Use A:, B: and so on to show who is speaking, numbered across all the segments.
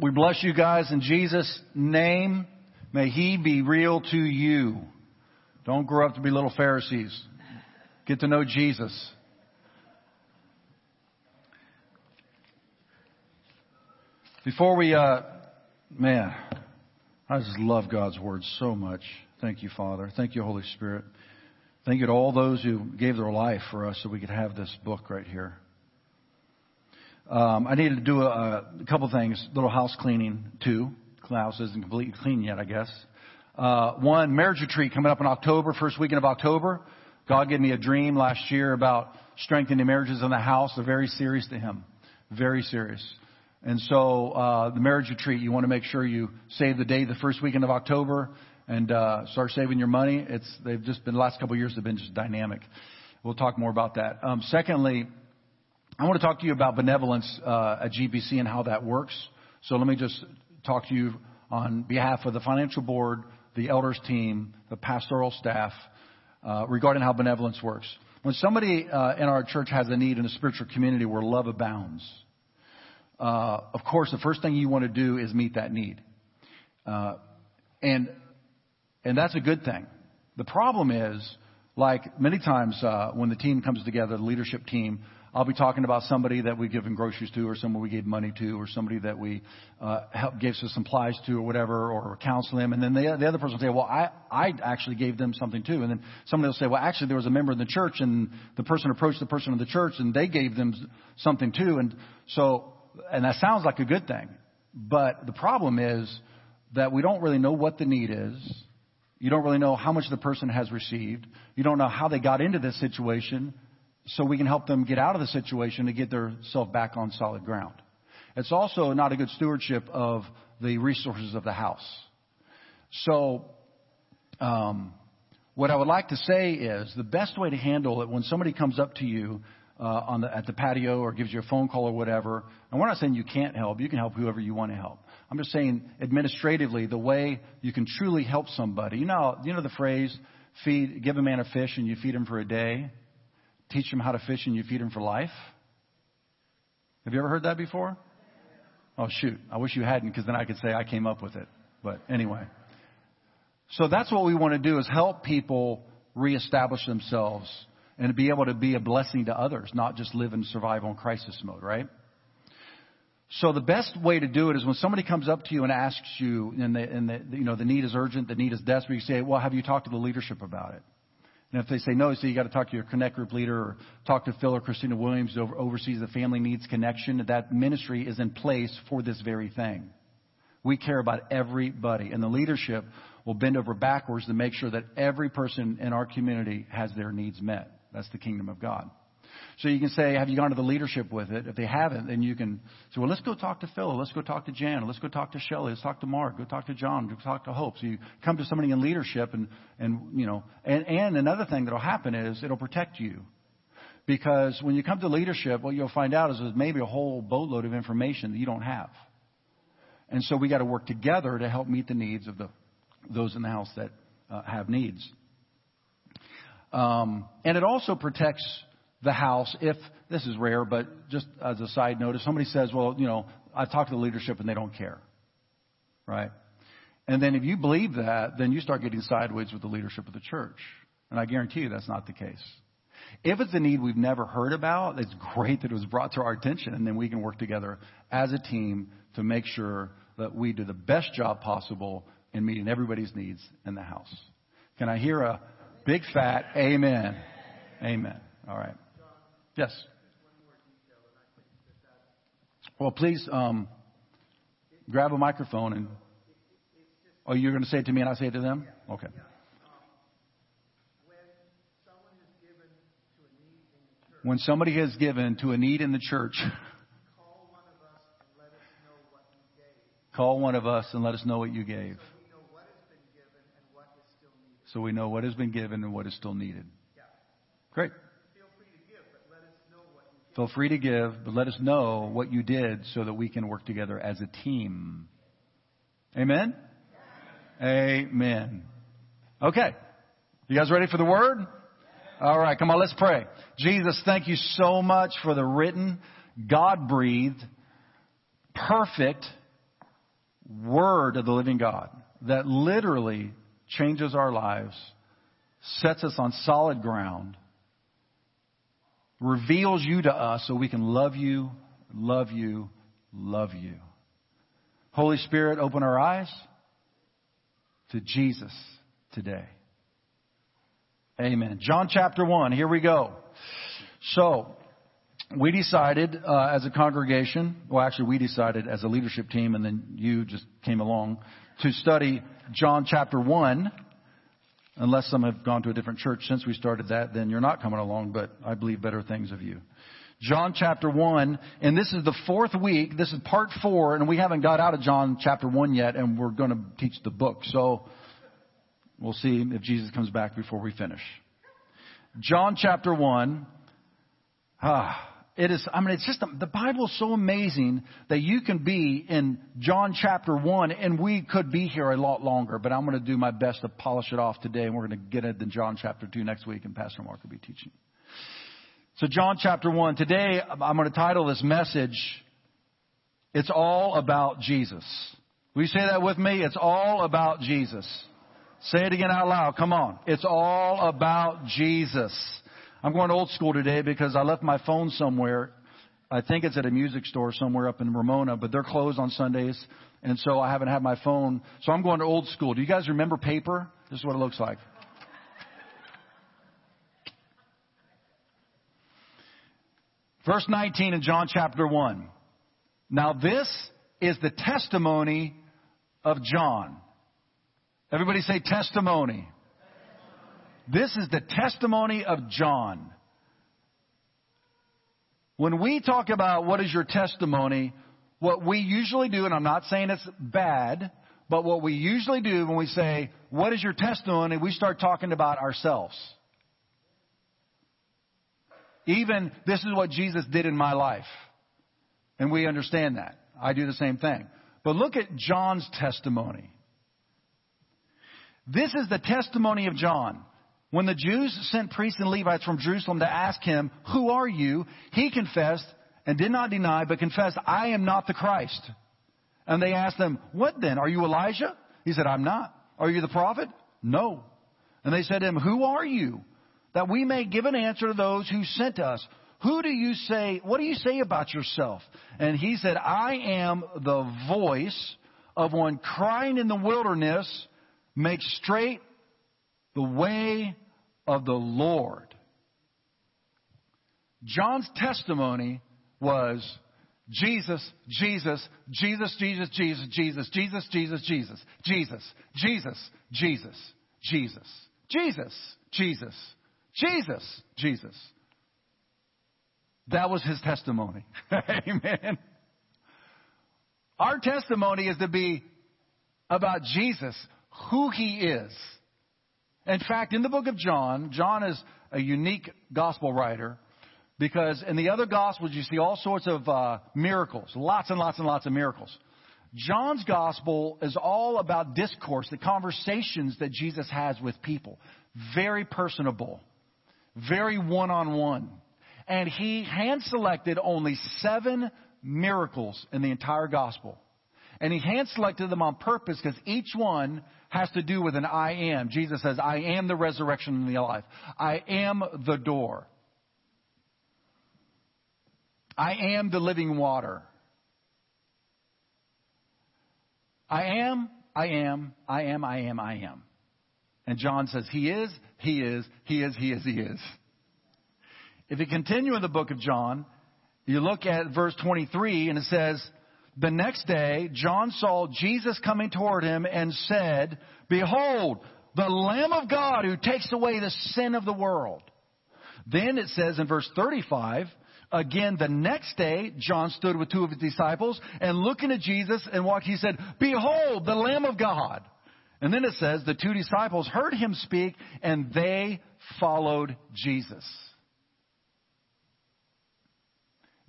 A: We bless you guys in Jesus' name. May He be real to you. Don't grow up to be little Pharisees. Get to know Jesus. Before we, uh, man, I just love God's Word so much. Thank you, Father. Thank you, Holy Spirit. Thank you to all those who gave their life for us so we could have this book right here. Um, I needed to do a, a couple things, little house cleaning too. The house isn't completely clean yet, I guess. Uh, one, marriage retreat coming up in October, first weekend of October. God gave me a dream last year about strengthening marriages in the house. They're very serious to Him. Very serious. And so, uh, the marriage retreat, you want to make sure you save the date the first weekend of October and, uh, start saving your money. It's, they've just been, the last couple of years have been just dynamic. We'll talk more about that. Um, secondly, I want to talk to you about benevolence uh, at GBC and how that works. So let me just talk to you on behalf of the financial board, the elders team, the pastoral staff, uh, regarding how benevolence works. When somebody uh, in our church has a need in a spiritual community where love abounds, uh, of course, the first thing you want to do is meet that need, uh, and and that's a good thing. The problem is, like many times uh, when the team comes together, the leadership team, I'll be talking about somebody that we've given groceries to, or someone we gave money to, or somebody that we uh, help, gave some supplies to, or whatever, or counsel them. And then the, the other person will say, "Well, I I actually gave them something too." And then somebody will say, "Well, actually, there was a member in the church, and the person approached the person in the church, and they gave them something too." And so, and that sounds like a good thing, but the problem is that we don't really know what the need is. You don't really know how much the person has received. You don't know how they got into this situation so we can help them get out of the situation to get themselves back on solid ground. It's also not a good stewardship of the resources of the house. So, um, what I would like to say is the best way to handle it when somebody comes up to you uh, on the, at the patio or gives you a phone call or whatever, and we're not saying you can't help. You can help whoever you want to help. I'm just saying administratively, the way you can truly help somebody. You know, you know the phrase, feed, give a man a fish and you feed him for a day teach him how to fish and you feed him for life? Have you ever heard that before? Oh, shoot. I wish you hadn't because then I could say I came up with it. But anyway. So that's what we want to do is help people reestablish themselves and be able to be a blessing to others, not just live in survival and crisis mode, right? So the best way to do it is when somebody comes up to you and asks you, and the, and the, you know the need is urgent, the need is desperate. You say, "Well, have you talked to the leadership about it?" And if they say no, so you got to talk to your Connect Group leader or talk to Phil or Christina Williams who oversees the Family Needs Connection. That ministry is in place for this very thing. We care about everybody, and the leadership will bend over backwards to make sure that every person in our community has their needs met. That's the kingdom of God. So you can say, have you gone to the leadership with it? If they haven't, then you can say, well, let's go talk to Phil. Let's go talk to Jan. Let's go talk to Shelly. Let's talk to Mark. Go talk to John. Go talk to Hope. So you come to somebody in leadership and, and, you know, and, and another thing that'll happen is it'll protect you. Because when you come to leadership, what you'll find out is there's maybe a whole boatload of information that you don't have. And so we got to work together to help meet the needs of the, those in the house that uh, have needs. Um, and it also protects the house if this is rare, but just as a side note, if somebody says, well, you know, I've talked to the leadership and they don't care, right? And then if you believe that, then you start getting sideways with the leadership of the church. And I guarantee you that's not the case. If it's a need we've never heard about, it's great that it was brought to our attention, and then we can work together as a team to make sure that we do the best job possible in meeting everybody's needs in the house. Can I hear a big fat amen? Amen. All right. Yes. Well, please um, grab a microphone and. Oh, you're going to say it to me and I say it to them? Okay. When somebody has given to a need in the church, call one of us and let us know what you gave. So we know what has been given and what is still needed. Great. Feel free to give, but let us know what you did so that we can work together as a team. Amen? Amen. Okay. You guys ready for the word? All right, come on, let's pray. Jesus, thank you so much for the written, God breathed, perfect, Word of the living God that literally changes our lives, sets us on solid ground, reveals you to us so we can love you, love you, love you. Holy Spirit, open our eyes to Jesus today. Amen. John chapter 1, here we go. So, we decided uh, as a congregation, well, actually, we decided as a leadership team, and then you just came along to study John chapter 1. Unless some have gone to a different church since we started that, then you're not coming along, but I believe better things of you. John chapter 1, and this is the fourth week. This is part four, and we haven't got out of John chapter 1 yet, and we're going to teach the book. So, we'll see if Jesus comes back before we finish. John chapter 1. Ah, it is, I mean, it's just, the Bible is so amazing that you can be in John chapter 1 and we could be here a lot longer, but I'm going to do my best to polish it off today and we're going to get into John chapter 2 next week and Pastor Mark will be teaching. So John chapter 1. Today I'm going to title this message, It's All About Jesus. Will you say that with me? It's all about Jesus. Say it again out loud. Come on. It's all about Jesus. I'm going old school today because I left my phone somewhere. I think it's at a music store somewhere up in Ramona, but they're closed on Sundays, and so I haven't had my phone. So I'm going to old school. Do you guys remember paper? This is what it looks like. Verse 19 in John chapter 1. Now this is the testimony of John. Everybody say testimony. This is the testimony of John. When we talk about what is your testimony, what we usually do, and I'm not saying it's bad, but what we usually do when we say, What is your testimony? we start talking about ourselves. Even this is what Jesus did in my life. And we understand that. I do the same thing. But look at John's testimony. This is the testimony of John. When the Jews sent priests and Levites from Jerusalem to ask him, Who are you? he confessed and did not deny, but confessed, I am not the Christ. And they asked him, What then? Are you Elijah? He said, I'm not. Are you the prophet? No. And they said to him, Who are you? That we may give an answer to those who sent us. Who do you say, what do you say about yourself? And he said, I am the voice of one crying in the wilderness, make straight the way of the Lord. John's testimony was Jesus, Jesus, Jesus, Jesus, Jesus, Jesus, Jesus, Jesus, Jesus, Jesus, Jesus, Jesus, Jesus, Jesus, Jesus, Jesus, Jesus. That was his testimony. Amen. Our testimony is to be about Jesus, who he is. In fact, in the book of John, John is a unique gospel writer because in the other gospels you see all sorts of uh, miracles, lots and lots and lots of miracles. John's gospel is all about discourse, the conversations that Jesus has with people. Very personable, very one on one. And he hand selected only seven miracles in the entire gospel. And he hand selected them on purpose because each one has to do with an I am. Jesus says, I am the resurrection and the life. I am the door. I am the living water. I am, I am, I am, I am, I am. And John says, He is, He is, He is, He is, He is. If you continue in the book of John, you look at verse 23 and it says, the next day, John saw Jesus coming toward him and said, Behold, the Lamb of God who takes away the sin of the world. Then it says in verse 35, again the next day, John stood with two of his disciples and looking at Jesus and walked, he said, Behold, the Lamb of God. And then it says the two disciples heard him speak and they followed Jesus.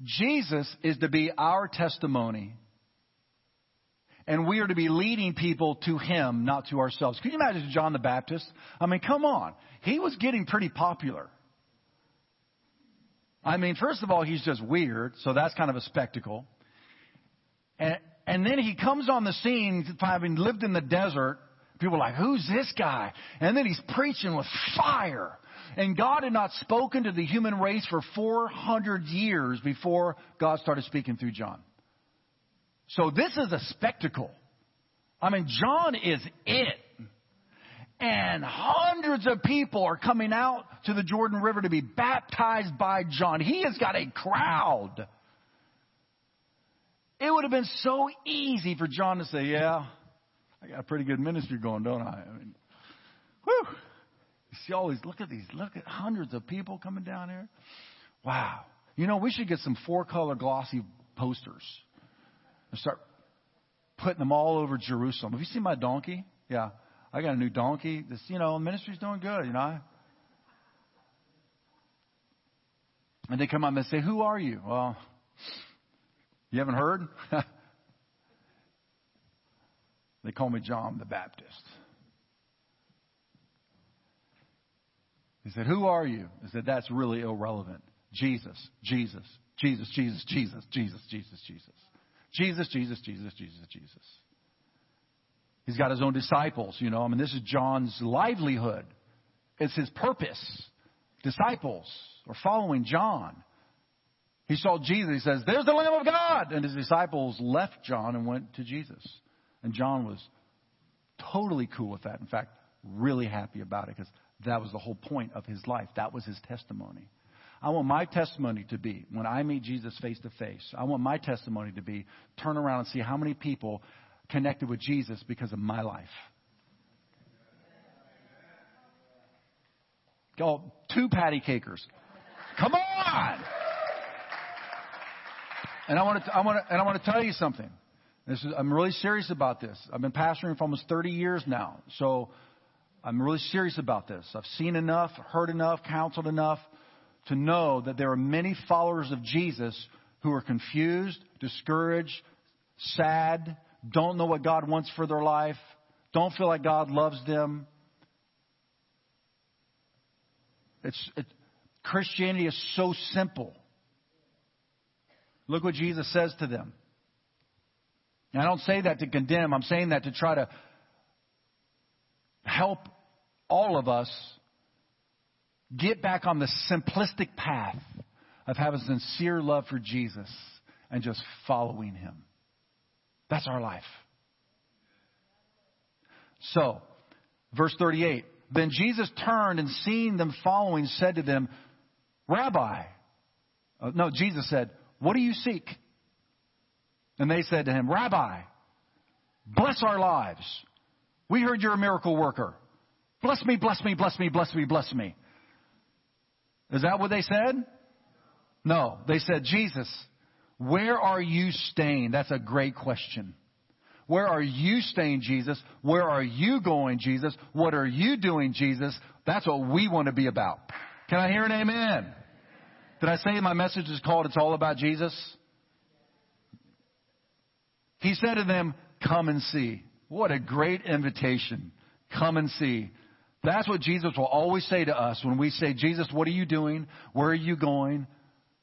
A: Jesus is to be our testimony. And we are to be leading people to Him, not to ourselves. Can you imagine John the Baptist? I mean, come on. He was getting pretty popular. I mean, first of all, he's just weird, so that's kind of a spectacle. And and then he comes on the scene, having lived in the desert. People are like, who's this guy? And then he's preaching with fire. And God had not spoken to the human race for 400 years before God started speaking through John. So this is a spectacle. I mean, John is it. And hundreds of people are coming out to the Jordan River to be baptized by John. He has got a crowd. It would have been so easy for John to say, Yeah, I got a pretty good ministry going, don't I? I mean, whew. You see all these, look at these, look at hundreds of people coming down here. Wow. You know, we should get some four color glossy posters and start putting them all over Jerusalem. Have you seen my donkey? Yeah. I got a new donkey. This, you know, ministry's doing good, you know. And they come up and say, Who are you? Well, you haven't heard? they call me John the Baptist. He said, Who are you? I said, That's really irrelevant. Jesus, Jesus, Jesus, Jesus, Jesus, Jesus, Jesus, Jesus. Jesus, Jesus, Jesus, Jesus, Jesus. He's got his own disciples, you know. I mean, this is John's livelihood. It's his purpose. Disciples are following John. He saw Jesus. He says, There's the Lamb of God. And his disciples left John and went to Jesus. And John was totally cool with that. In fact, really happy about it because that was the whole point of his life. That was his testimony. I want my testimony to be, when I meet Jesus face to face, I want my testimony to be turn around and see how many people connected with Jesus because of my life. Go, two patty cakers. Come on! And I want to, I want to, and I want to tell you something. This is, I'm really serious about this. I've been pastoring for almost 30 years now. So I'm really serious about this. I've seen enough, heard enough, counseled enough to know that there are many followers of Jesus who are confused, discouraged, sad, don't know what God wants for their life, don't feel like God loves them. It's, it, Christianity is so simple. Look what Jesus says to them. And I don't say that to condemn, I'm saying that to try to help all of us get back on the simplistic path of having sincere love for Jesus and just following him. That's our life. So, verse 38 Then Jesus turned and seeing them following, said to them, Rabbi, uh, no, Jesus said, What do you seek? And they said to him, Rabbi, bless our lives. We heard you're a miracle worker. Bless me, bless me, bless me, bless me, bless me. Is that what they said? No. They said, Jesus, where are you staying? That's a great question. Where are you staying, Jesus? Where are you going, Jesus? What are you doing, Jesus? That's what we want to be about. Can I hear an amen? Did I say my message is called It's All About Jesus? He said to them, Come and see. What a great invitation. Come and see. That's what Jesus will always say to us when we say, Jesus, what are you doing? Where are you going?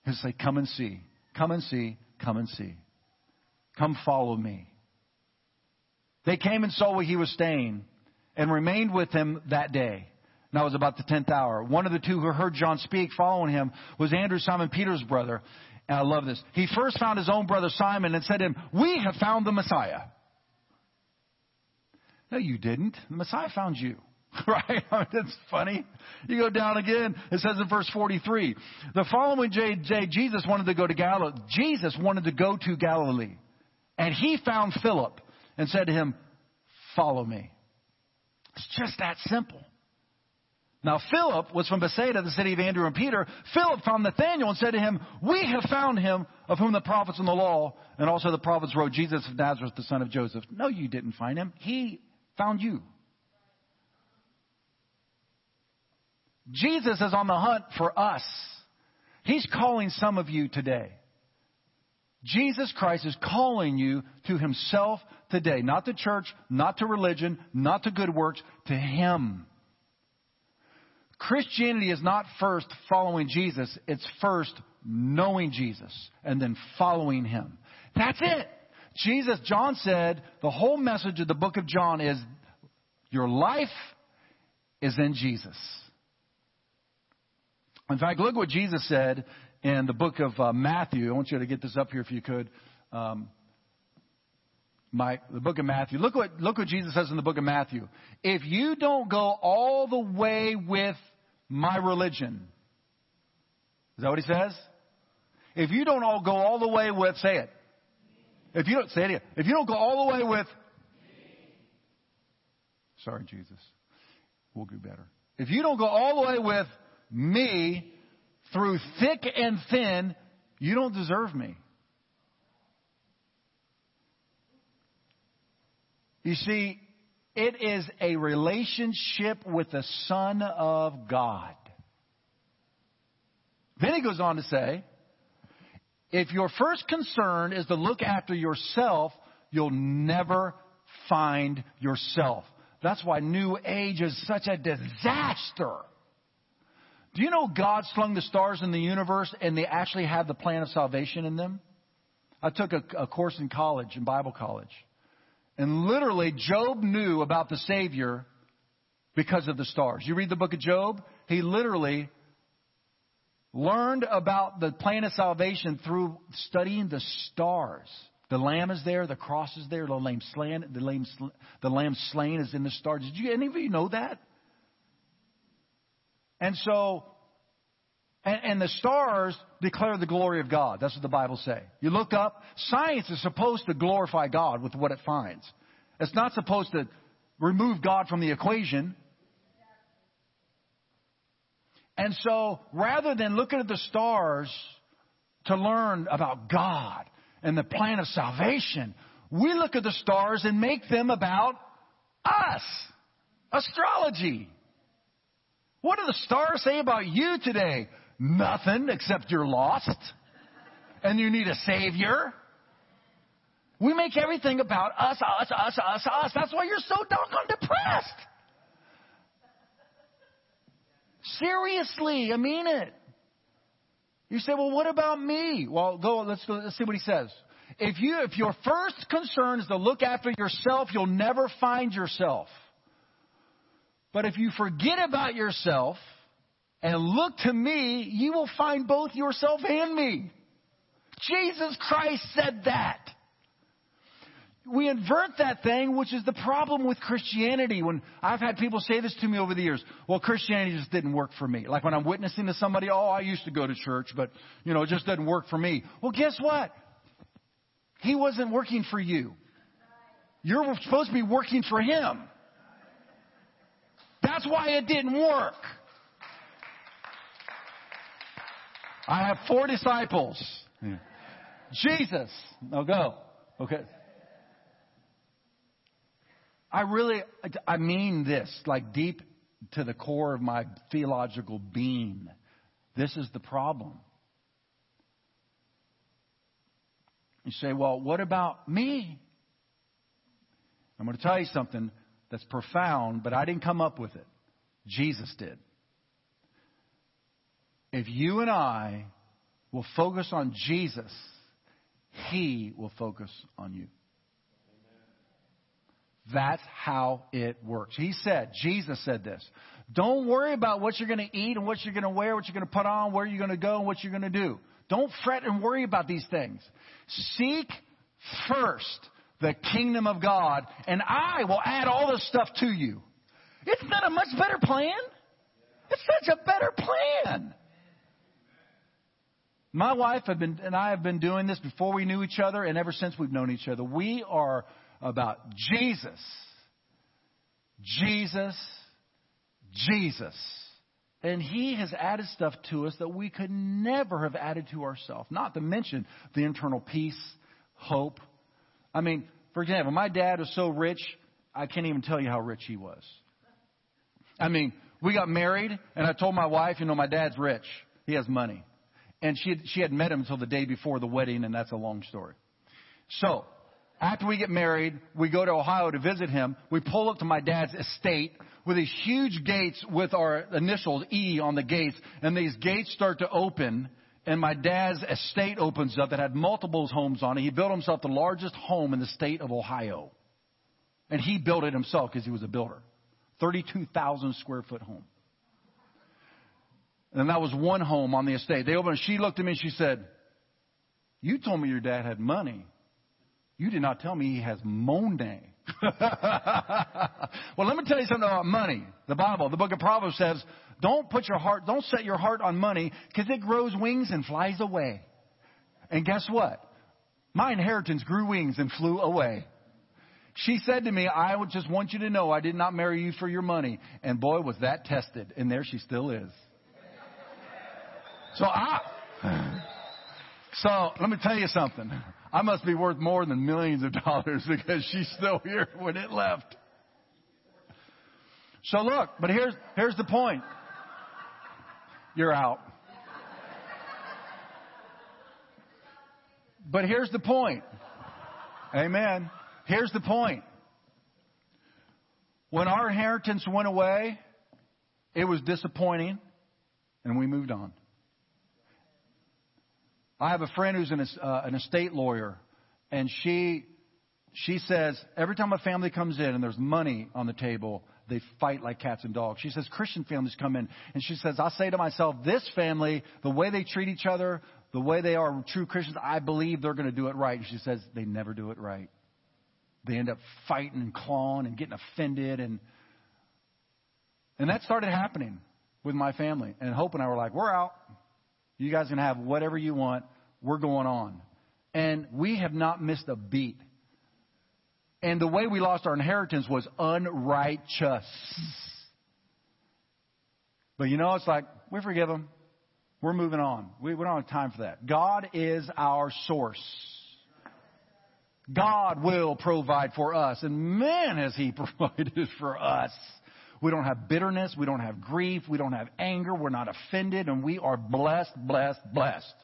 A: He'll say, Come and see. Come and see. Come and see. Come follow me. They came and saw where he was staying and remained with him that day. Now it was about the tenth hour. One of the two who heard John speak following him was Andrew, Simon Peter's brother. And I love this. He first found his own brother Simon and said to him, We have found the Messiah. No, you didn't. The Messiah found you. Right? That's funny. You go down again. It says in verse 43, the following day, Jesus wanted to go to Galilee. Jesus wanted to go to Galilee. And he found Philip and said to him, follow me. It's just that simple. Now, Philip was from Bethsaida, the city of Andrew and Peter. Philip found Nathanael and said to him, We have found him of whom the prophets and the law and also the prophets wrote, Jesus of Nazareth, the son of Joseph. No, you didn't find him. He found you. Jesus is on the hunt for us. He's calling some of you today. Jesus Christ is calling you to Himself today. Not to church, not to religion, not to good works, to Him. Christianity is not first following Jesus, it's first knowing Jesus and then following Him. That's it. Jesus, John said, the whole message of the book of John is your life is in Jesus. In fact, look what Jesus said in the book of uh, Matthew. I want you to get this up here if you could. Um, Mike, the book of Matthew. Look what, look what Jesus says in the book of Matthew. If you don't go all the way with my religion, is that what he says? If you don't all go all the way with, say it. If you don't, say it again. If you don't go all the way with, sorry, Jesus. We'll do better. If you don't go all the way with me through thick and thin, you don't deserve me. You see, it is a relationship with the Son of God. Then he goes on to say, if your first concern is to look after yourself, you'll never find yourself. That's why New Age is such a disaster. Do you know God slung the stars in the universe and they actually have the plan of salvation in them? I took a, a course in college, in Bible college. And literally, Job knew about the Savior because of the stars. You read the book of Job, he literally learned about the plan of salvation through studying the stars. The lamb is there, the cross is there, the lamb slain, the lamb, the lamb slain is in the stars. Did you any of you know that? And so, and, and the stars declare the glory of God. That's what the Bible say. You look up, science is supposed to glorify God with what it finds. It's not supposed to remove God from the equation. And so, rather than looking at the stars to learn about God and the plan of salvation, we look at the stars and make them about us. Astrology. What do the stars say about you today? Nothing except you're lost and you need a savior. We make everything about us, us, us, us, us. That's why you're so doggone depressed. Seriously, I mean it. You say, well, what about me? Well, go, let's, let's see what he says. If you, if your first concern is to look after yourself, you'll never find yourself. But if you forget about yourself and look to me, you will find both yourself and me. Jesus Christ said that. We invert that thing, which is the problem with Christianity. When I've had people say this to me over the years, well, Christianity just didn't work for me. Like when I'm witnessing to somebody, oh, I used to go to church, but, you know, it just doesn't work for me. Well, guess what? He wasn't working for you. You're supposed to be working for Him. That's why it didn't work. I have four disciples. Jesus. Now go. Okay. I really, I mean this, like deep to the core of my theological being. This is the problem. You say, well, what about me? I'm going to tell you something that's profound, but I didn't come up with it. Jesus did. If you and I will focus on Jesus, He will focus on you. That's how it works. He said, Jesus said this. Don't worry about what you're going to eat and what you're going to wear, what you're going to put on, where you're going to go, and what you're going to do. Don't fret and worry about these things. Seek first the kingdom of God, and I will add all this stuff to you. Isn't that a much better plan? It's such a better plan. My wife have been, and I have been doing this before we knew each other and ever since we've known each other. We are about Jesus. Jesus. Jesus. And He has added stuff to us that we could never have added to ourselves. Not to mention the internal peace, hope, I mean, for example, my dad was so rich, I can't even tell you how rich he was. I mean, we got married, and I told my wife, you know, my dad's rich. He has money. And she she had met him until the day before the wedding, and that's a long story. So, after we get married, we go to Ohio to visit him. We pull up to my dad's estate with these huge gates with our initials E on the gates, and these gates start to open, and my dad's estate opens up that had multiple homes on it. He built himself the largest home in the state of Ohio. And he built it himself because he was a builder. 32,000 square foot home. And that was one home on the estate. They opened. She looked at me and she said, You told me your dad had money. You did not tell me he has money. well, let me tell you something about money. The Bible, the book of Proverbs says, don't put your heart, don't set your heart on money because it grows wings and flies away. And guess what? My inheritance grew wings and flew away. She said to me, I would just want you to know I did not marry you for your money. And boy, was that tested. And there she still is. So I, so let me tell you something. I must be worth more than millions of dollars because she's still here when it left. So look, but here's, here's the point. You're out. But here's the point. Amen. Here's the point. When our inheritance went away, it was disappointing and we moved on. I have a friend who's an, uh, an estate lawyer, and she she says every time a family comes in and there's money on the table, they fight like cats and dogs. She says Christian families come in, and she says I say to myself, this family, the way they treat each other, the way they are true Christians, I believe they're going to do it right. And she says they never do it right. They end up fighting and clawing and getting offended and and that started happening with my family. And Hope and I were like, we're out. You guys can have whatever you want. We're going on. And we have not missed a beat. And the way we lost our inheritance was unrighteous. But you know, it's like, we forgive them. We're moving on. We, we don't have time for that. God is our source. God will provide for us. And man, has He provided for us. We don't have bitterness. We don't have grief. We don't have anger. We're not offended. And we are blessed, blessed, blessed.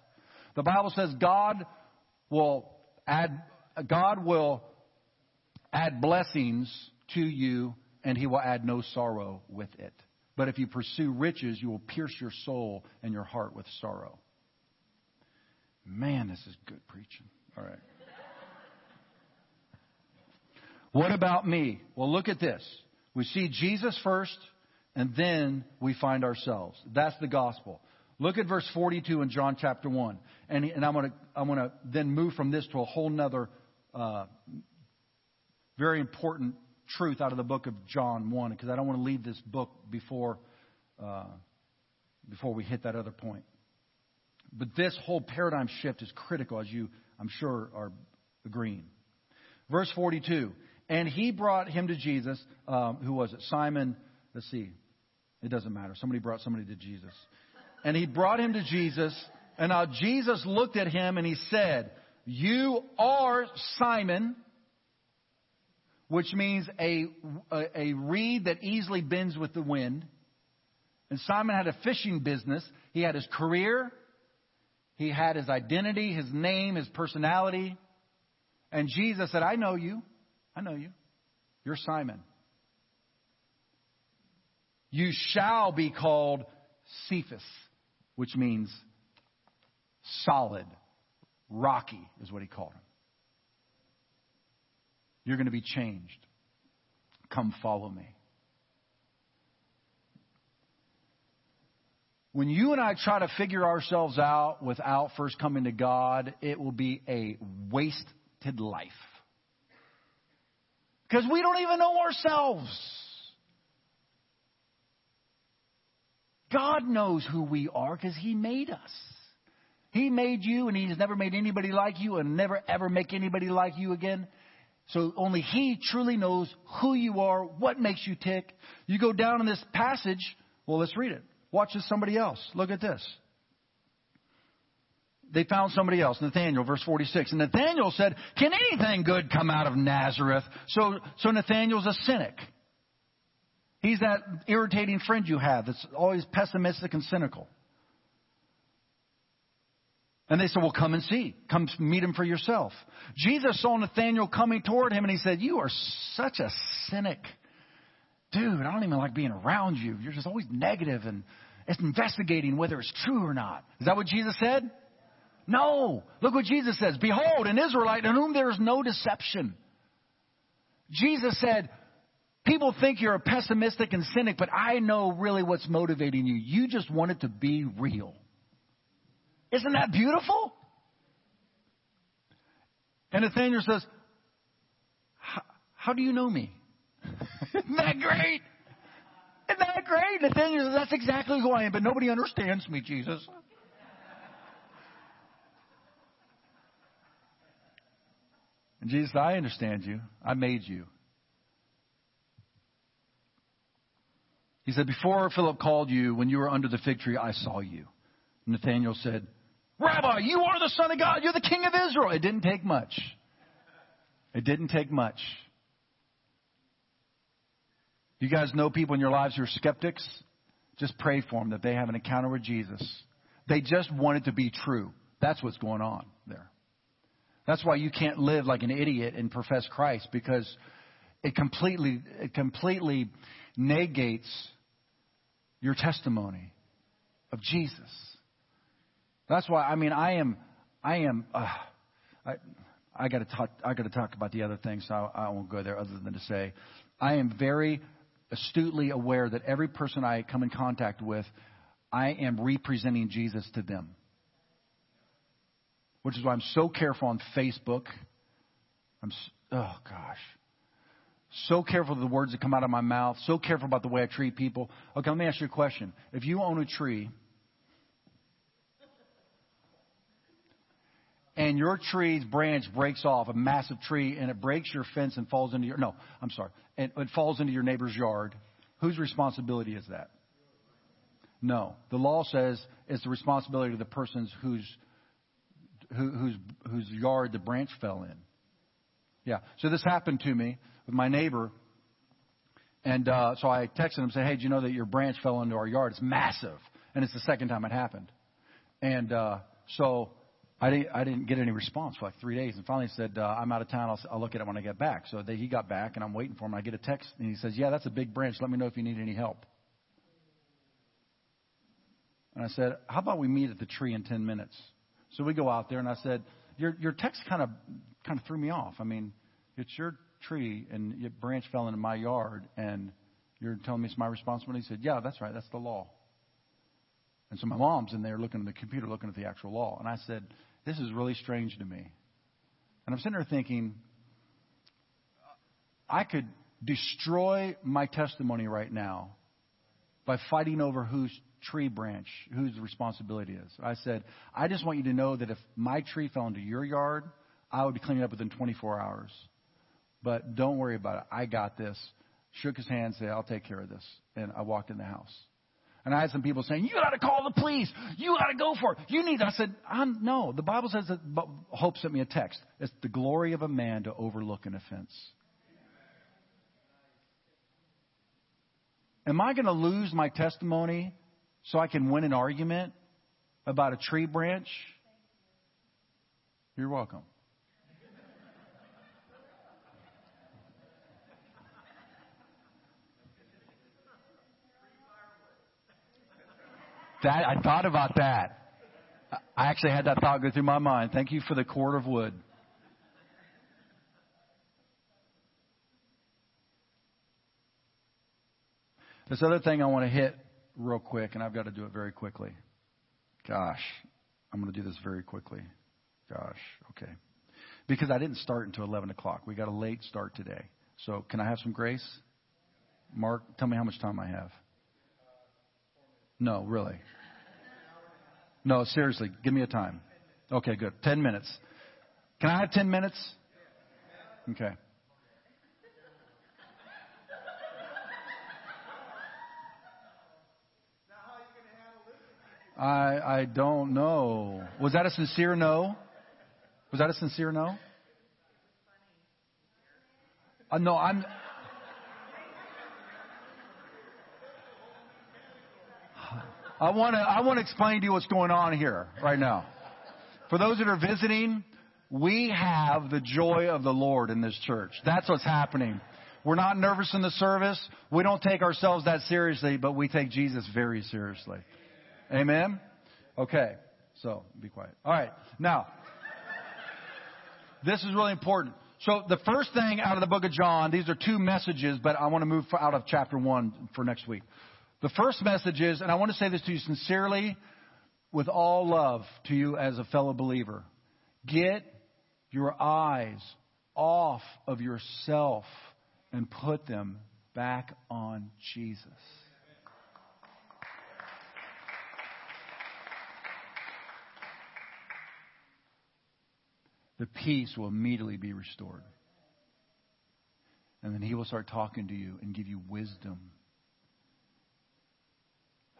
A: The Bible says God will add, God will add blessings to you and he will add no sorrow with it. But if you pursue riches, you will pierce your soul and your heart with sorrow. Man, this is good preaching. All right. What about me? Well, look at this. We see Jesus first, and then we find ourselves. That's the gospel. Look at verse 42 in John chapter 1. And, and I'm going to I'm gonna then move from this to a whole nother uh, very important truth out of the book of John 1, because I don't want to leave this book before, uh, before we hit that other point. But this whole paradigm shift is critical, as you, I'm sure, are agreeing. Verse 42 and he brought him to Jesus. Um, who was it? Simon. Let's see. It doesn't matter. Somebody brought somebody to Jesus. And he brought him to Jesus. And now Jesus looked at him and he said, You are Simon, which means a, a, a reed that easily bends with the wind. And Simon had a fishing business. He had his career, he had his identity, his name, his personality. And Jesus said, I know you. I know you. You're Simon. You shall be called Cephas, which means solid, rocky, is what he called him. You're going to be changed. Come follow me. When you and I try to figure ourselves out without first coming to God, it will be a wasted life. Because we don't even know ourselves. God knows who we are because He made us. He made you and He's never made anybody like you and never ever make anybody like you again. So only He truly knows who you are, what makes you tick. You go down in this passage, well, let's read it. Watch this somebody else. Look at this they found somebody else, Nathaniel, verse 46. And Nathaniel said, Can anything good come out of Nazareth? So, so Nathaniel's a cynic. He's that irritating friend you have that's always pessimistic and cynical. And they said, Well, come and see. Come meet him for yourself. Jesus saw Nathaniel coming toward him and he said, You are such a cynic. Dude, I don't even like being around you. You're just always negative and it's investigating whether it's true or not. Is that what Jesus said? No. Look what Jesus says. Behold, an Israelite in whom there is no deception. Jesus said, People think you're a pessimistic and cynic, but I know really what's motivating you. You just want it to be real. Isn't that beautiful? And Nathaniel says, How do you know me? Isn't that great? Isn't that great? Nathaniel says, That's exactly who I am, but nobody understands me, Jesus. And Jesus I understand you. I made you. He said, Before Philip called you, when you were under the fig tree, I saw you. Nathanael said, Rabbi, you are the Son of God. You're the King of Israel. It didn't take much. It didn't take much. You guys know people in your lives who are skeptics? Just pray for them that they have an encounter with Jesus. They just want it to be true. That's what's going on there. That's why you can't live like an idiot and profess Christ because it completely, it completely negates your testimony of Jesus. That's why I mean I am I am uh, I I got to talk I got to talk about the other things. So I, I won't go there other than to say I am very astutely aware that every person I come in contact with, I am representing Jesus to them. Which is why I'm so careful on Facebook. I'm oh gosh. So careful of the words that come out of my mouth. So careful about the way I treat people. Okay, let me ask you a question. If you own a tree and your tree's branch breaks off, a massive tree, and it breaks your fence and falls into your, no, I'm sorry, and it falls into your neighbor's yard, whose responsibility is that? No. The law says it's the responsibility of the person's whose, who, whose, whose yard the branch fell in. Yeah. So this happened to me with my neighbor. And uh, so I texted him and said, Hey, do you know that your branch fell into our yard? It's massive. And it's the second time it happened. And uh, so I didn't, I didn't get any response for like three days. And finally said, uh, I'm out of town. I'll, I'll look at it when I get back. So they, he got back, and I'm waiting for him. I get a text, and he says, Yeah, that's a big branch. Let me know if you need any help. And I said, How about we meet at the tree in 10 minutes? So we go out there, and I said, Your, your text kind of, kind of threw me off. I mean, it's your tree and your branch fell into my yard and you're telling me it's my responsibility? He said, Yeah, that's right. That's the law. And so my mom's in there looking at the computer, looking at the actual law. And I said, This is really strange to me. And I'm sitting there thinking, I could destroy my testimony right now by fighting over whose tree branch, whose responsibility is. I said, I just want you to know that if my tree fell into your yard, I would be cleaning up within 24 hours. But don't worry about it. I got this. Shook his hand, said, I'll take care of this. And I walked in the house. And I had some people saying, You got to call the police. You got to go for it. You need. I said, I'm, No. The Bible says that. Hope sent me a text. It's the glory of a man to overlook an offense. Am I going to lose my testimony so I can win an argument about a tree branch? You're welcome. That I thought about that. I actually had that thought go through my mind. Thank you for the cord of wood. This other thing I want to hit real quick, and I've got to do it very quickly. Gosh, I'm going to do this very quickly. Gosh, okay. Because I didn't start until 11 o'clock. We got a late start today. So can I have some grace? Mark, tell me how much time I have. No, really. No, seriously, give me a time. Okay, good. Ten minutes. Can I have ten minutes? Okay. I I don't know. Was that a sincere no? Was that a sincere no? Uh, no, I'm. I want to I want to explain to you what's going on here right now. For those that are visiting, we have the joy of the Lord in this church. That's what's happening. We're not nervous in the service. We don't take ourselves that seriously, but we take Jesus very seriously. Amen? Okay. So, be quiet. All right. Now, this is really important. So the first thing out of the book of John, these are two messages, but I want to move out of chapter one for next week. The first message is, and I want to say this to you sincerely, with all love to you as a fellow believer. Get your eyes off of yourself and put them back on Jesus. The peace will immediately be restored. And then he will start talking to you and give you wisdom.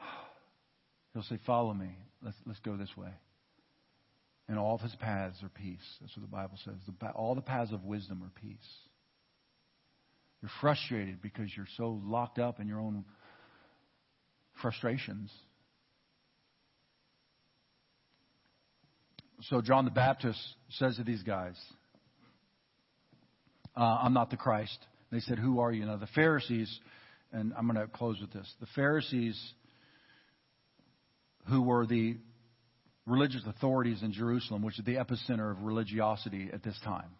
A: He'll say, Follow me. Let's, let's go this way. And all of his paths are peace. That's what the Bible says. The, all the paths of wisdom are peace. You're frustrated because you're so locked up in your own frustrations. So John the Baptist says to these guys, uh, I'm not the Christ. They said, Who are you? Now, the Pharisees, and I'm going to close with this the Pharisees, who were the religious authorities in Jerusalem, which is the epicenter of religiosity at this time,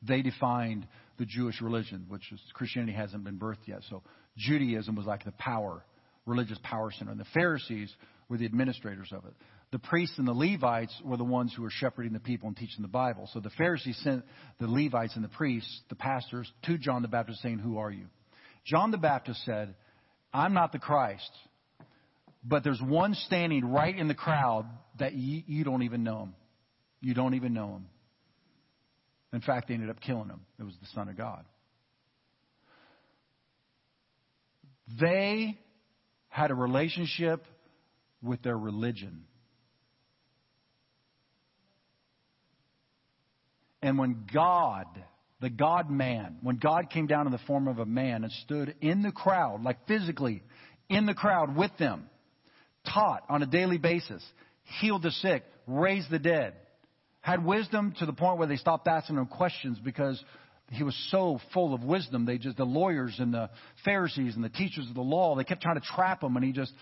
A: they defined the Jewish religion, which is Christianity hasn't been birthed yet. So Judaism was like the power, religious power center. And the Pharisees were the administrators of it the priests and the Levites were the ones who were shepherding the people and teaching the Bible. So the Pharisees sent the Levites and the priests, the pastors, to John the Baptist saying, Who are you? John the Baptist said, I'm not the Christ, but there's one standing right in the crowd that you, you don't even know him. You don't even know him. In fact, they ended up killing him. It was the Son of God. They had a relationship with their religion. And when God, the God man, when God came down in the form of a man and stood in the crowd, like physically in the crowd with them, taught on a daily basis, healed the sick, raised the dead, had wisdom to the point where they stopped asking him questions because he was so full of wisdom. They just, the lawyers and the Pharisees and the teachers of the law, they kept trying to trap him and he just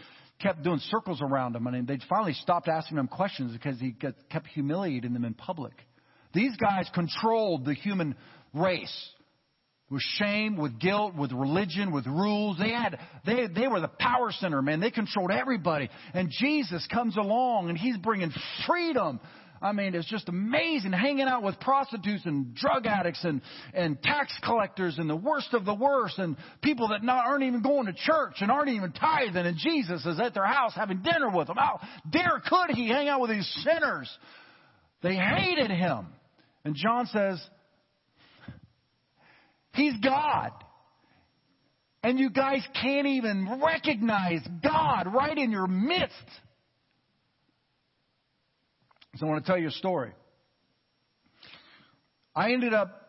A: kept doing circles around him. And they finally stopped asking him questions because he kept humiliating them in public. These guys controlled the human race with shame, with guilt, with religion, with rules. They had, they, they were the power center, man. They controlled everybody. And Jesus comes along and he's bringing freedom. I mean, it's just amazing hanging out with prostitutes and drug addicts and, and tax collectors and the worst of the worst and people that not, aren't even going to church and aren't even tithing. And Jesus is at their house having dinner with them. How dare could he hang out with these sinners? They hated him. And John says, He's God. And you guys can't even recognize God right in your midst. So I want to tell you a story. I ended up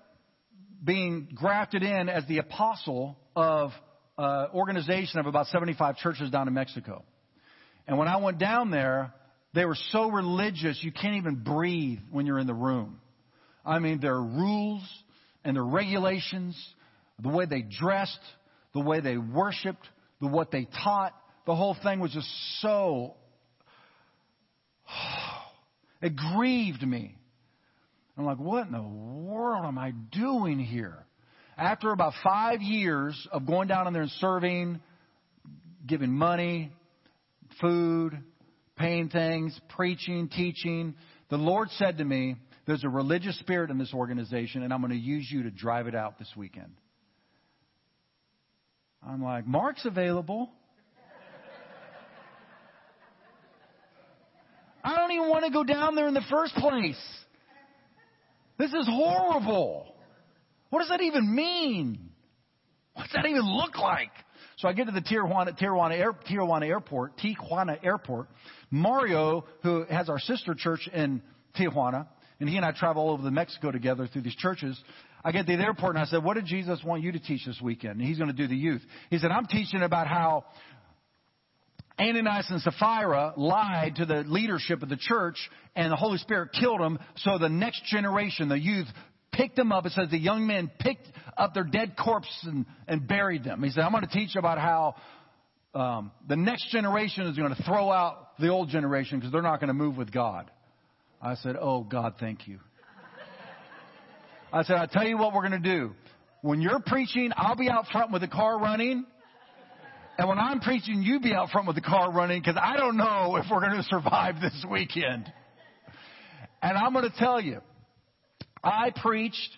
A: being grafted in as the apostle of an organization of about 75 churches down in Mexico. And when I went down there, they were so religious you can't even breathe when you're in the room. I mean, their rules and their regulations, the way they dressed, the way they worshiped, the what they taught, the whole thing was just so. It grieved me. I'm like, what in the world am I doing here? After about five years of going down in there and serving, giving money, food, paying things, preaching, teaching, the Lord said to me, there's a religious spirit in this organization, and I'm going to use you to drive it out this weekend. I'm like, Mark's available. I don't even want to go down there in the first place. This is horrible. What does that even mean? What does that even look like? So I get to the Tijuana, Tijuana, Air, Tijuana Airport, Tijuana Airport. Mario, who has our sister church in Tijuana, and he and I travel all over the Mexico together through these churches. I get to the airport and I said, what did Jesus want you to teach this weekend? And he's going to do the youth. He said, I'm teaching about how Ananias and Sapphira lied to the leadership of the church and the Holy Spirit killed them. So the next generation, the youth, picked them up. It says the young men picked up their dead corpses and, and buried them. He said, I'm going to teach about how um, the next generation is going to throw out the old generation because they're not going to move with God. I said, Oh, God, thank you. I said, I'll tell you what we're going to do. When you're preaching, I'll be out front with the car running. And when I'm preaching, you be out front with the car running because I don't know if we're going to survive this weekend. And I'm going to tell you, I preached,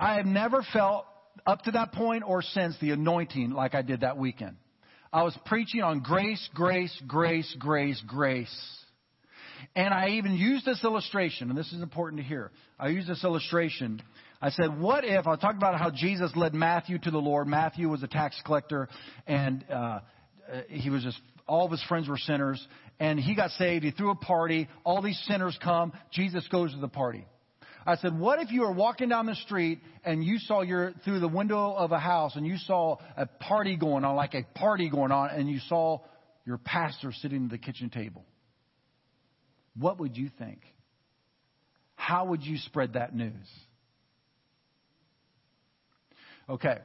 A: I have never felt up to that point or since the anointing like I did that weekend. I was preaching on grace, grace, grace, grace, grace. And I even used this illustration, and this is important to hear. I used this illustration. I said, what if, I talked about how Jesus led Matthew to the Lord. Matthew was a tax collector, and uh, uh, he was just, all of his friends were sinners, and he got saved. He threw a party. All these sinners come. Jesus goes to the party. I said, what if you were walking down the street and you saw your, through the window of a house and you saw a party going on, like a party going on, and you saw your pastor sitting at the kitchen table? What would you think? How would you spread that news? Okay.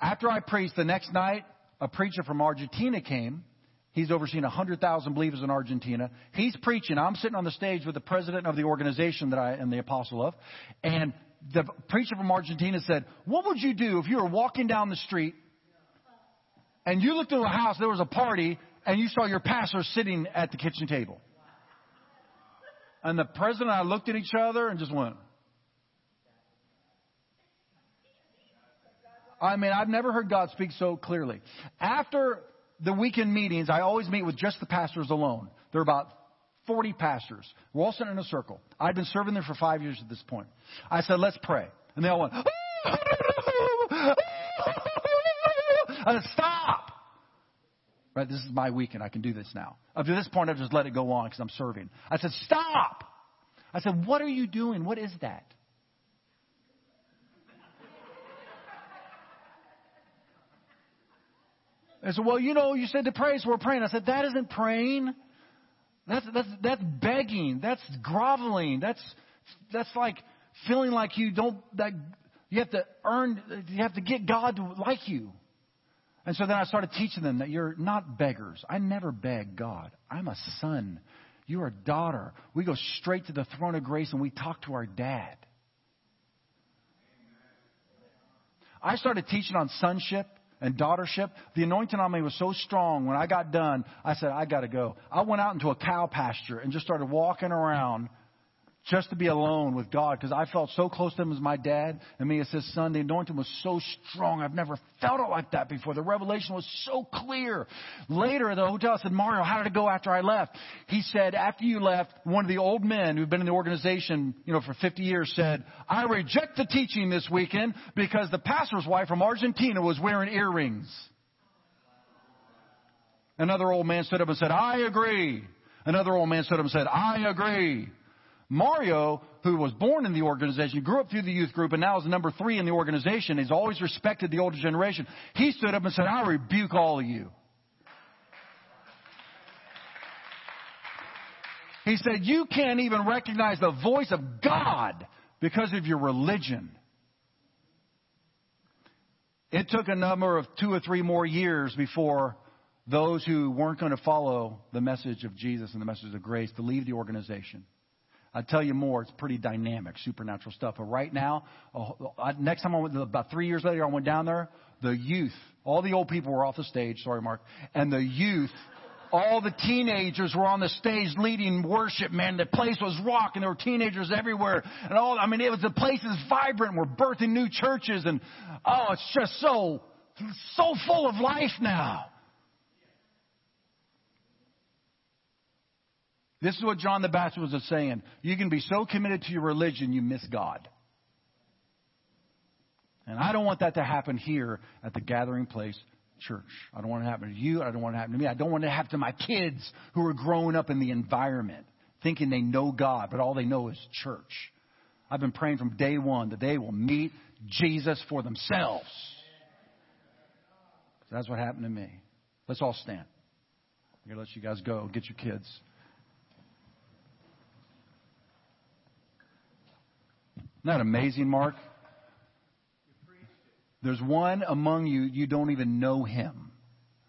A: After I preached the next night, a preacher from Argentina came. He's overseen 100,000 believers in Argentina. He's preaching. I'm sitting on the stage with the president of the organization that I am the apostle of. And the preacher from Argentina said, What would you do if you were walking down the street and you looked into a house, there was a party, and you saw your pastor sitting at the kitchen table? And the president and I looked at each other and just went. I mean, I've never heard God speak so clearly. After the weekend meetings, I always meet with just the pastors alone. There are about 40 pastors. We're all sitting in a circle. I've been serving there for five years at this point. I said, let's pray. And they all went! Right? This is my weekend. I can do this now. Up to this point, I've just let it go on because I'm serving. I said, Stop! I said, What are you doing? What is that? I said, Well, you know, you said to pray, so we're praying. I said, That isn't praying. That's, that's, that's begging. That's groveling. That's, that's like feeling like you don't, that you have to earn, you have to get God to like you. And so then I started teaching them that you're not beggars. I never beg God. I'm a son. You're a daughter. We go straight to the throne of grace and we talk to our dad. I started teaching on sonship and daughtership. The anointing on me was so strong. When I got done, I said, I got to go. I went out into a cow pasture and just started walking around just to be alone with God because I felt so close to him as my dad and me as his son. The anointing was so strong. I've never felt it like that before. The revelation was so clear. Later at the hotel, I said, Mario, how did it go after I left? He said, after you left, one of the old men who'd been in the organization, you know, for 50 years said, I reject the teaching this weekend because the pastor's wife from Argentina was wearing earrings. Another old man stood up and said, I agree. Another old man stood up and said, I agree. Mario, who was born in the organization, grew up through the youth group, and now is number three in the organization, he's always respected the older generation. He stood up and said, I rebuke all of you. He said, You can't even recognize the voice of God because of your religion. It took a number of two or three more years before those who weren't going to follow the message of Jesus and the message of grace to leave the organization. I'll tell you more. It's pretty dynamic, supernatural stuff. But right now, uh, next time I went, about three years later, I went down there. The youth, all the old people were off the stage. Sorry, Mark. And the youth, all the teenagers were on the stage leading worship. Man, the place was rocking. There were teenagers everywhere, and all. I mean, it was the place is vibrant. We're birthing new churches, and oh, it's just so so full of life now. This is what John the Baptist was saying. You can be so committed to your religion, you miss God. And I don't want that to happen here at the Gathering Place Church. I don't want it to happen to you. I don't want it to happen to me. I don't want it to happen to my kids who are growing up in the environment thinking they know God, but all they know is church. I've been praying from day one that they will meet Jesus for themselves. So that's what happened to me. Let's all stand. I'm going to let you guys go. Get your kids. Isn't that amazing, Mark? There's one among you, you don't even know him.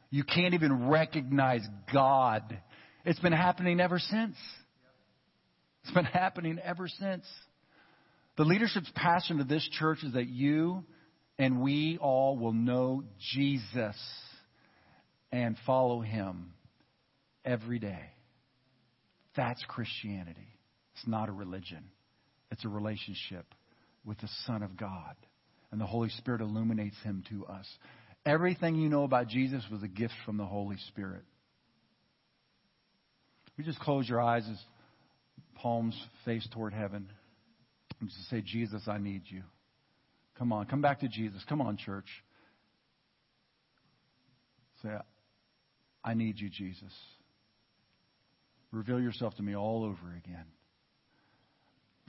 A: You can't even recognize God. It's been happening ever since. It's been happening ever since. The leadership's passion of this church is that you and we all will know Jesus and follow him every day. That's Christianity. It's not a religion, it's a relationship with the Son of God. And the Holy Spirit illuminates him to us. Everything you know about Jesus was a gift from the Holy Spirit. We just close your eyes as palms face toward heaven and just say, Jesus, I need you. Come on, come back to Jesus. Come on, church. Say, I need you, Jesus. Reveal yourself to me all over again.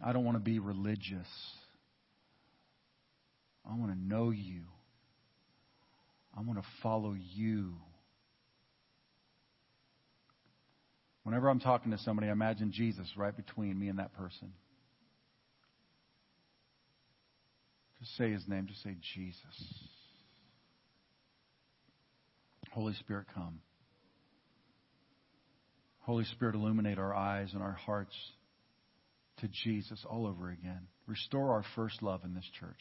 A: I don't want to be religious. I want to know you. I want to follow you. Whenever I'm talking to somebody, I imagine Jesus right between me and that person. Just say his name. Just say Jesus. Holy Spirit, come. Holy Spirit, illuminate our eyes and our hearts to Jesus all over again. Restore our first love in this church.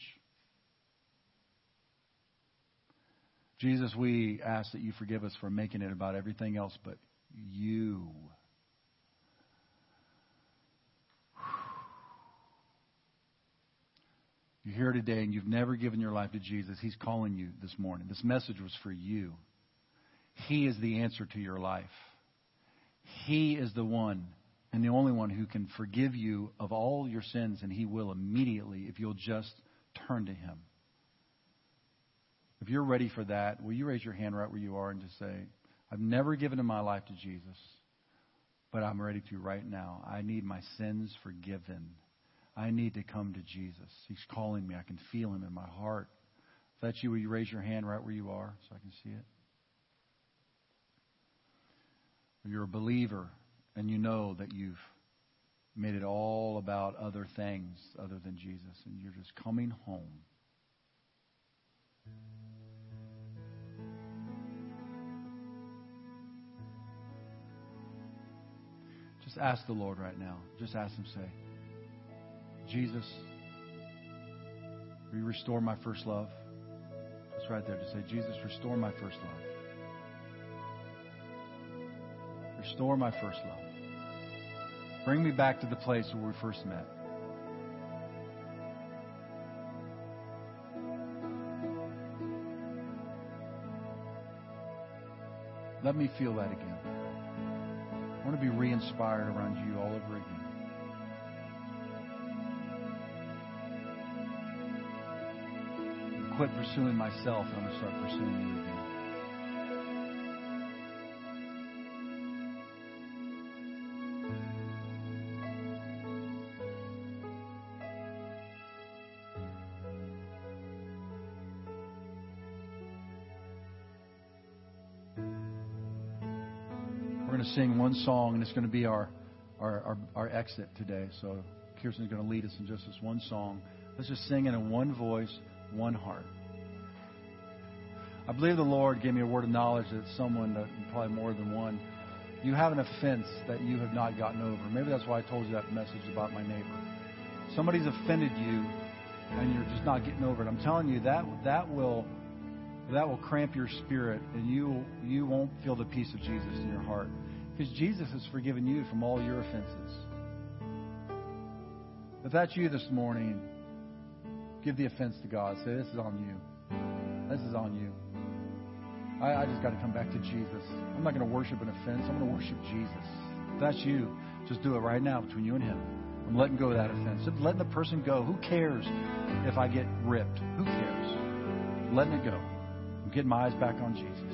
A: Jesus, we ask that you forgive us for making it about everything else but you. You're here today and you've never given your life to Jesus. He's calling you this morning. This message was for you. He is the answer to your life. He is the one and the only one who can forgive you of all your sins, and He will immediately if you'll just turn to Him. If you're ready for that, will you raise your hand right where you are and just say, I've never given my life to Jesus, but I'm ready to right now. I need my sins forgiven. I need to come to Jesus. He's calling me. I can feel him in my heart. If that's you, will you raise your hand right where you are so I can see it? You're a believer and you know that you've made it all about other things other than Jesus and you're just coming home. Just ask the Lord right now. Just ask Him, say, Jesus, will you restore my first love? It's right there to say, Jesus, restore my first love. Restore my first love. Bring me back to the place where we first met. Let me feel that again. I want to be re inspired around you all over again. Quit pursuing myself, and I'm going to start pursuing you again. Sing one song, and it's going to be our, our, our, our exit today. So Kirsten's going to lead us in just this one song. Let's just sing it in one voice, one heart. I believe the Lord gave me a word of knowledge that someone, probably more than one, you have an offense that you have not gotten over. Maybe that's why I told you that message about my neighbor. Somebody's offended you, and you're just not getting over it. I'm telling you that that will that will cramp your spirit, and you you won't feel the peace of Jesus in your heart because Jesus has forgiven you from all your offenses. If that's you this morning, give the offense to God. Say, This is on you. This is on you. I, I just got to come back to Jesus. I'm not going to worship an offense. I'm going to worship Jesus. If that's you, just do it right now between you and Him. I'm letting go of that offense. Just letting the person go. Who cares if I get ripped? Who cares? Letting it go. I'm getting my eyes back on Jesus.